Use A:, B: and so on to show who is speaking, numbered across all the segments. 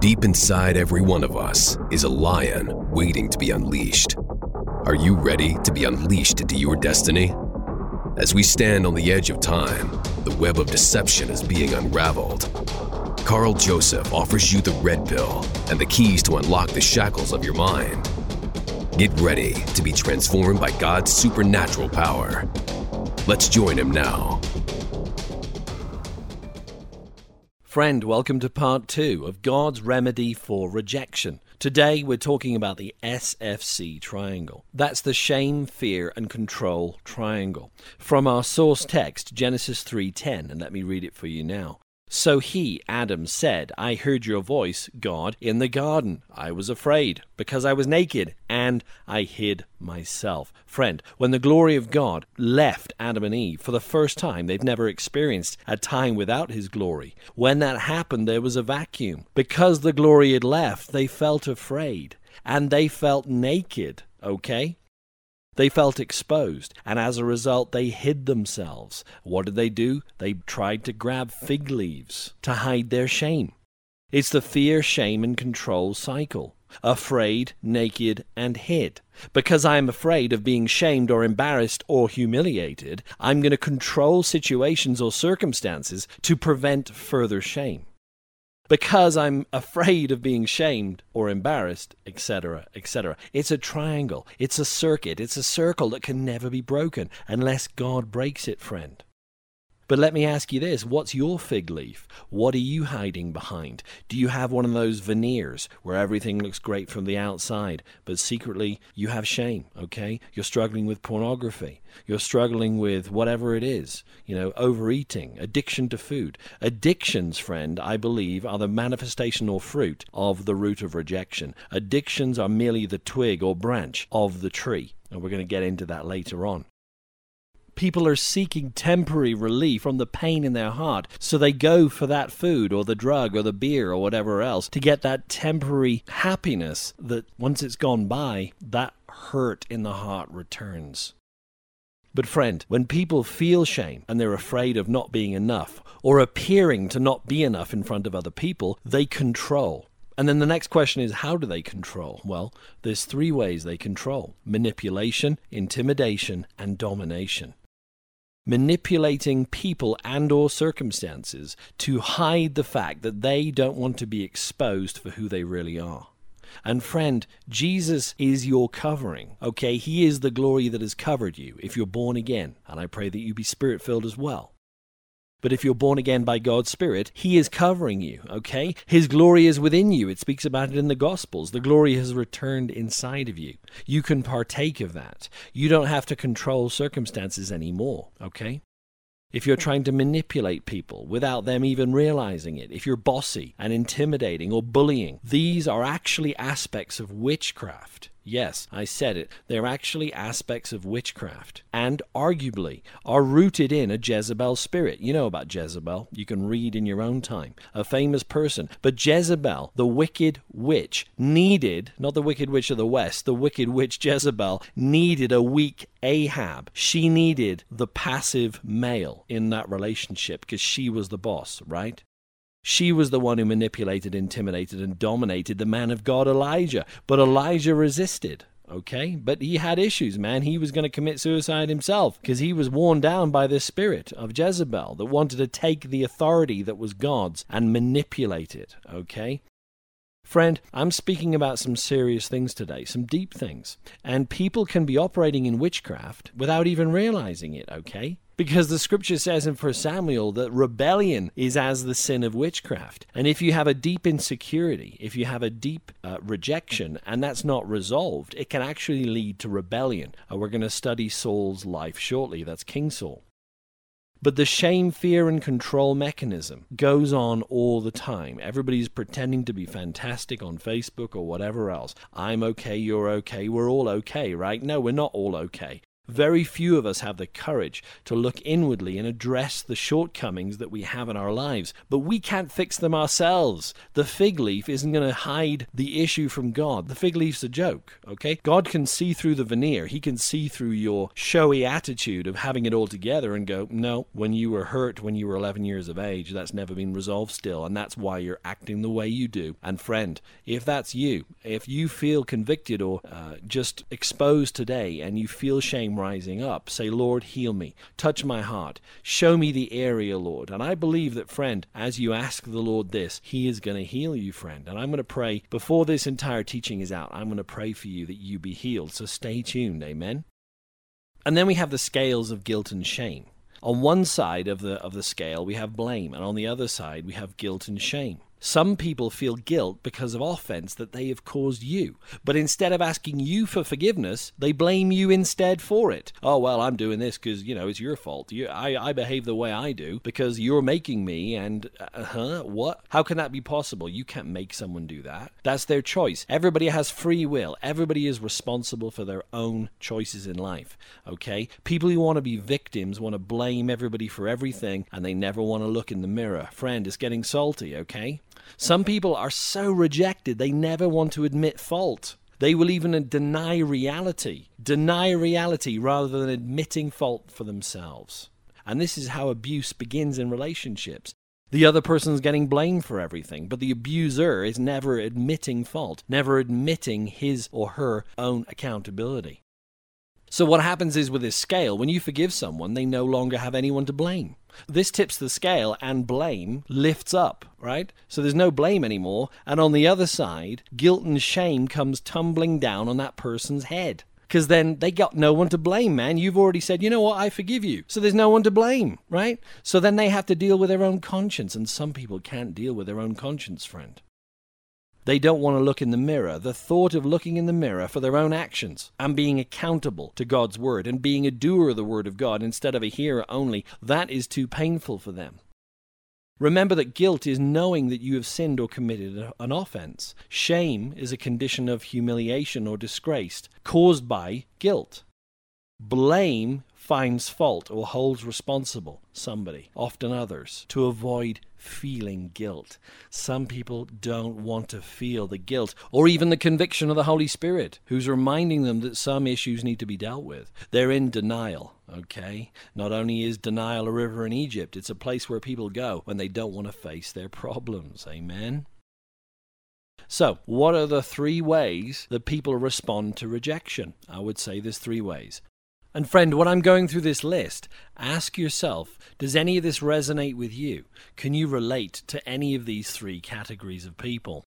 A: Deep inside every one of us is a lion waiting to be unleashed. Are you ready to be unleashed into your destiny? As we stand on the edge of time, the web of deception is being unraveled. Carl Joseph offers you the red pill and the keys to unlock the shackles of your mind. Get ready to be transformed by God's supernatural power. Let's join him now.
B: Friend, welcome to part two of God's remedy for rejection. Today we're talking about the SFC triangle. That's the shame, fear and control triangle. From our source text Genesis 3:10 and let me read it for you now. So he, Adam, said, I heard your voice, God, in the garden. I was afraid, because I was naked, and I hid myself. Friend, when the glory of God left Adam and Eve for the first time, they've never experienced a time without his glory. When that happened, there was a vacuum. Because the glory had left, they felt afraid, and they felt naked, okay? They felt exposed, and as a result, they hid themselves. What did they do? They tried to grab fig leaves to hide their shame. It's the fear, shame, and control cycle. Afraid, naked, and hid. Because I am afraid of being shamed or embarrassed or humiliated, I'm going to control situations or circumstances to prevent further shame because I'm afraid of being shamed or embarrassed, etc., etc. It's a triangle, it's a circuit, it's a circle that can never be broken unless God breaks it, friend. But let me ask you this what's your fig leaf? What are you hiding behind? Do you have one of those veneers where everything looks great from the outside, but secretly you have shame, okay? You're struggling with pornography. You're struggling with whatever it is, you know, overeating, addiction to food. Addictions, friend, I believe, are the manifestation or fruit of the root of rejection. Addictions are merely the twig or branch of the tree. And we're going to get into that later on. People are seeking temporary relief from the pain in their heart, so they go for that food or the drug or the beer or whatever else to get that temporary happiness that once it's gone by, that hurt in the heart returns. But, friend, when people feel shame and they're afraid of not being enough or appearing to not be enough in front of other people, they control. And then the next question is how do they control? Well, there's three ways they control manipulation, intimidation, and domination manipulating people and or circumstances to hide the fact that they don't want to be exposed for who they really are. And friend, Jesus is your covering. Okay, he is the glory that has covered you if you're born again, and I pray that you be spirit filled as well. But if you're born again by God's Spirit, He is covering you, okay? His glory is within you. It speaks about it in the Gospels. The glory has returned inside of you. You can partake of that. You don't have to control circumstances anymore, okay? If you're trying to manipulate people without them even realizing it, if you're bossy and intimidating or bullying, these are actually aspects of witchcraft. Yes, I said it. They're actually aspects of witchcraft and arguably are rooted in a Jezebel spirit. You know about Jezebel. You can read in your own time. A famous person. But Jezebel, the wicked witch, needed, not the wicked witch of the West, the wicked witch Jezebel needed a weak Ahab. She needed the passive male in that relationship because she was the boss, right? She was the one who manipulated, intimidated, and dominated the man of God, Elijah. But Elijah resisted. Okay, but he had issues, man. He was going to commit suicide himself because he was worn down by the spirit of Jezebel that wanted to take the authority that was God's and manipulate it. Okay, Friend, I'm speaking about some serious things today, some deep things. And people can be operating in witchcraft without even realizing it, okay? Because the scripture says in 1 Samuel that rebellion is as the sin of witchcraft. And if you have a deep insecurity, if you have a deep uh, rejection, and that's not resolved, it can actually lead to rebellion. Uh, we're going to study Saul's life shortly. That's King Saul. But the shame, fear, and control mechanism goes on all the time. Everybody's pretending to be fantastic on Facebook or whatever else. I'm okay, you're okay, we're all okay, right? No, we're not all okay. Very few of us have the courage to look inwardly and address the shortcomings that we have in our lives, but we can't fix them ourselves. The fig leaf isn't going to hide the issue from God. The fig leaf's a joke, okay? God can see through the veneer. He can see through your showy attitude of having it all together and go, no, when you were hurt when you were 11 years of age, that's never been resolved still, and that's why you're acting the way you do. And friend, if that's you, if you feel convicted or uh, just exposed today and you feel shame rising up. Say, Lord, heal me. Touch my heart. Show me the area, Lord. And I believe that, friend, as you ask the Lord this, He is going to heal you, friend. And I'm going to pray before this entire teaching is out, I'm going to pray for you that you be healed. So stay tuned. Amen. And then we have the scales of guilt and shame. On one side of the of the scale we have blame, and on the other side we have guilt and shame. Some people feel guilt because of offense that they have caused you. But instead of asking you for forgiveness, they blame you instead for it. Oh, well, I'm doing this because, you know, it's your fault. You, I, I behave the way I do because you're making me, and, uh huh, what? How can that be possible? You can't make someone do that. That's their choice. Everybody has free will. Everybody is responsible for their own choices in life, okay? People who want to be victims want to blame everybody for everything, and they never want to look in the mirror. Friend, it's getting salty, okay? Some people are so rejected they never want to admit fault. They will even deny reality, deny reality rather than admitting fault for themselves. And this is how abuse begins in relationships. The other person's getting blamed for everything, but the abuser is never admitting fault, never admitting his or her own accountability. So, what happens is with this scale, when you forgive someone, they no longer have anyone to blame. This tips the scale and blame lifts up, right? So there's no blame anymore. And on the other side, guilt and shame comes tumbling down on that person's head. Because then they got no one to blame, man. You've already said, you know what, I forgive you. So there's no one to blame, right? So then they have to deal with their own conscience. And some people can't deal with their own conscience, friend. They don't want to look in the mirror. The thought of looking in the mirror for their own actions and being accountable to God's word and being a doer of the word of God instead of a hearer only, that is too painful for them. Remember that guilt is knowing that you have sinned or committed an offense. Shame is a condition of humiliation or disgrace caused by guilt. Blame finds fault or holds responsible somebody, often others, to avoid feeling guilt. Some people don't want to feel the guilt or even the conviction of the Holy Spirit, who's reminding them that some issues need to be dealt with. They're in denial, okay? Not only is denial a river in Egypt, it's a place where people go when they don't want to face their problems. Amen? So, what are the three ways that people respond to rejection? I would say there's three ways. And friend, when I'm going through this list, ask yourself does any of this resonate with you? Can you relate to any of these three categories of people?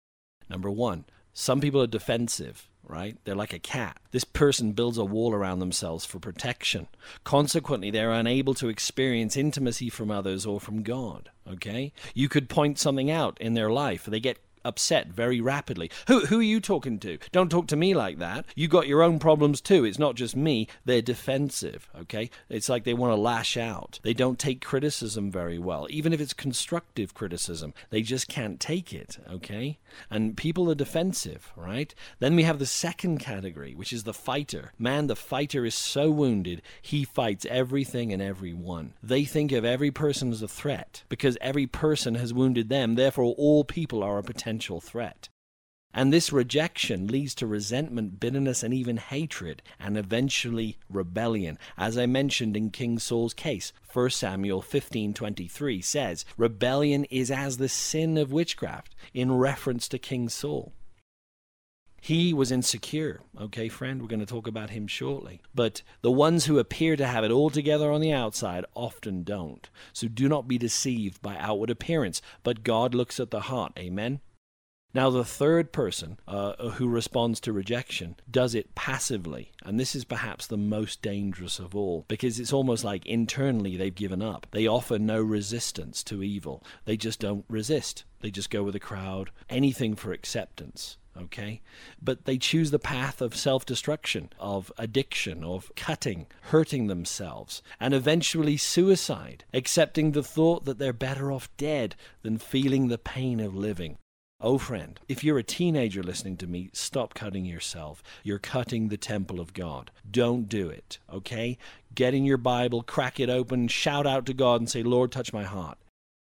B: Number one, some people are defensive, right? They're like a cat. This person builds a wall around themselves for protection. Consequently, they're unable to experience intimacy from others or from God, okay? You could point something out in their life. They get upset very rapidly. Who, who are you talking to? Don't talk to me like that. You got your own problems too. It's not just me. They're defensive, okay? It's like they want to lash out. They don't take criticism very well, even if it's constructive criticism. They just can't take it, okay? And people are defensive, right? Then we have the second category, which is the fighter. Man, the fighter is so wounded, he fights everything and everyone. They think of every person as a threat because every person has wounded them. Therefore, all people are a potential potential threat. And this rejection leads to resentment, bitterness, and even hatred, and eventually rebellion. As I mentioned in King Saul's case, 1 Samuel 15:23 says, "Rebellion is as the sin of witchcraft," in reference to King Saul. He was insecure. Okay, friend, we're going to talk about him shortly. But the ones who appear to have it all together on the outside often don't. So do not be deceived by outward appearance, but God looks at the heart. Amen. Now, the third person uh, who responds to rejection does it passively. And this is perhaps the most dangerous of all because it's almost like internally they've given up. They offer no resistance to evil, they just don't resist. They just go with the crowd, anything for acceptance okay? But they choose the path of self destruction, of addiction, of cutting, hurting themselves, and eventually suicide, accepting the thought that they're better off dead than feeling the pain of living. Oh, friend, if you're a teenager listening to me, stop cutting yourself. You're cutting the temple of God. Don't do it, okay? Get in your Bible, crack it open, shout out to God, and say, Lord, touch my heart.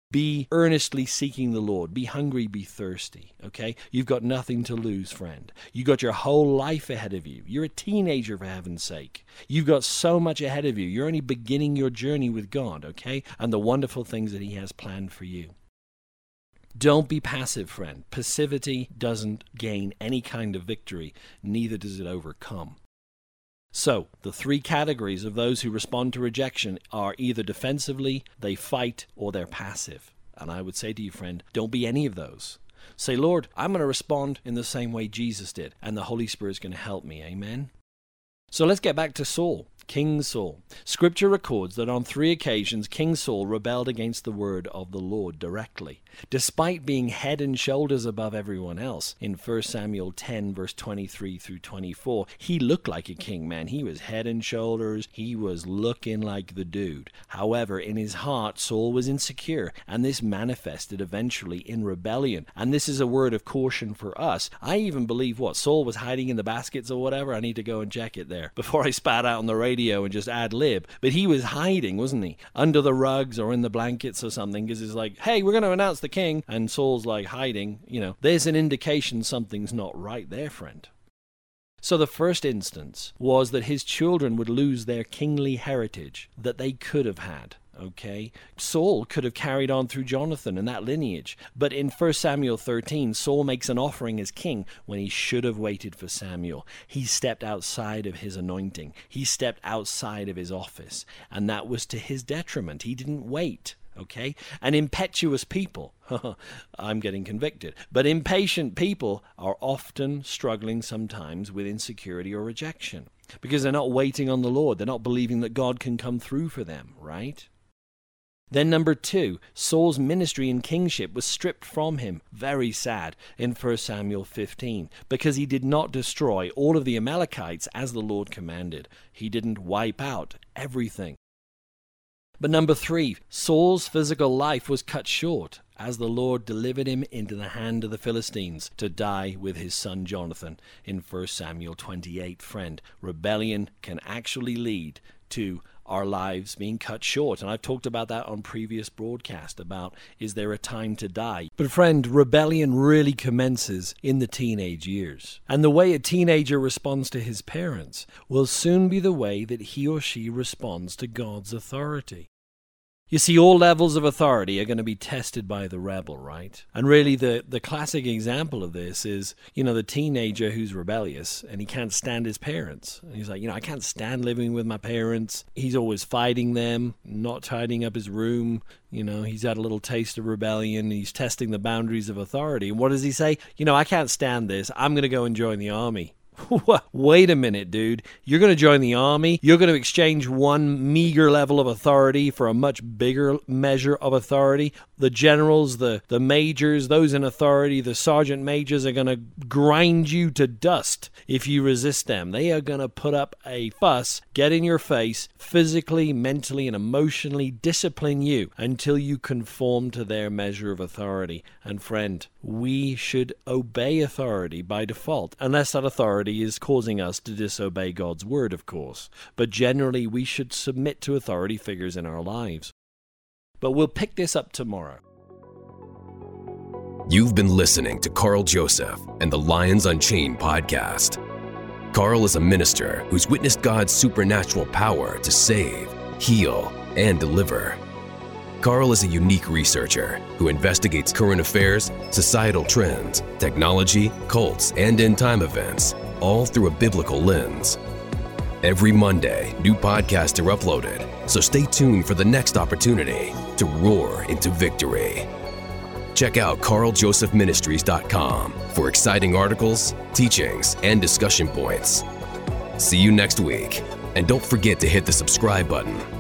B: Be earnestly seeking the Lord. Be hungry, be thirsty. Okay? You've got nothing to lose, friend. You've got your whole life ahead of you. You're a teenager, for heaven's sake. You've got so much ahead of you. You're only beginning your journey with God, okay? And the wonderful things that He has planned for you. Don't be passive, friend. Passivity doesn't gain any kind of victory, neither does it overcome. So, the three categories of those who respond to rejection are either defensively, they fight, or they're passive. And I would say to you, friend, don't be any of those. Say, Lord, I'm going to respond in the same way Jesus did, and the Holy Spirit is going to help me. Amen. So let's get back to Saul. King Saul. Scripture records that on three occasions King Saul rebelled against the word of the Lord directly, despite being head and shoulders above everyone else. In 1 Samuel 10, verse 23 through 24, he looked like a king, man. He was head and shoulders, he was looking like the dude. However, in his heart, Saul was insecure, and this manifested eventually in rebellion. And this is a word of caution for us. I even believe what Saul was hiding in the baskets or whatever. I need to go and check it there before I spat out on the radio radio and just ad lib. But he was hiding, wasn't he? Under the rugs or in the blankets or something because he's like, hey, we're going to announce the king. And Saul's like hiding. You know, there's an indication something's not right there, friend. So the first instance was that his children would lose their kingly heritage that they could have had okay saul could have carried on through jonathan and that lineage but in 1 samuel 13 saul makes an offering as king when he should have waited for samuel he stepped outside of his anointing he stepped outside of his office and that was to his detriment he didn't wait okay? And impetuous people, I'm getting convicted, but impatient people are often struggling sometimes with insecurity or rejection because they're not waiting on the Lord. They're not believing that God can come through for them, right? Then, number two, Saul's ministry and kingship was stripped from him. Very sad in 1 Samuel 15, because he did not destroy all of the Amalekites as the Lord commanded. He didn't wipe out everything. But number three, Saul's physical life was cut short as the Lord delivered him into the hand of the Philistines to die with his son Jonathan in 1 Samuel 28. Friend, rebellion can actually lead to our lives being cut short. And I've talked about that on previous broadcast about is there a time to die? But friend, rebellion really commences in the teenage years. And the way a teenager responds to his parents will soon be the way that he or she responds to God's authority. You see, all levels of authority are going to be tested by the rebel, right? And really, the, the classic example of this is, you know, the teenager who's rebellious and he can't stand his parents. And he's like, you know, I can't stand living with my parents. He's always fighting them, not tidying up his room. You know, he's had a little taste of rebellion. He's testing the boundaries of authority. And what does he say? You know, I can't stand this. I'm going to go and join the army. Wait a minute, dude. You're going to join the army. You're going to exchange one meager level of authority for a much bigger measure of authority. The generals, the, the majors, those in authority, the sergeant majors are going to grind you to dust if you resist them. They are going to put up a fuss, get in your face, physically, mentally, and emotionally discipline you until you conform to their measure of authority. And friend, we should obey authority by default, unless that authority is causing us to disobey God's word, of course. But generally, we should submit to authority figures in our lives. But we'll pick this up tomorrow.
A: You've been listening to Carl Joseph and the Lions Unchained podcast. Carl is a minister who's witnessed God's supernatural power to save, heal, and deliver. Carl is a unique researcher who investigates current affairs, societal trends, technology, cults, and end time events, all through a biblical lens. Every Monday, new podcasts are uploaded, so stay tuned for the next opportunity to roar into victory. Check out carljosephministries.com for exciting articles, teachings, and discussion points. See you next week, and don't forget to hit the subscribe button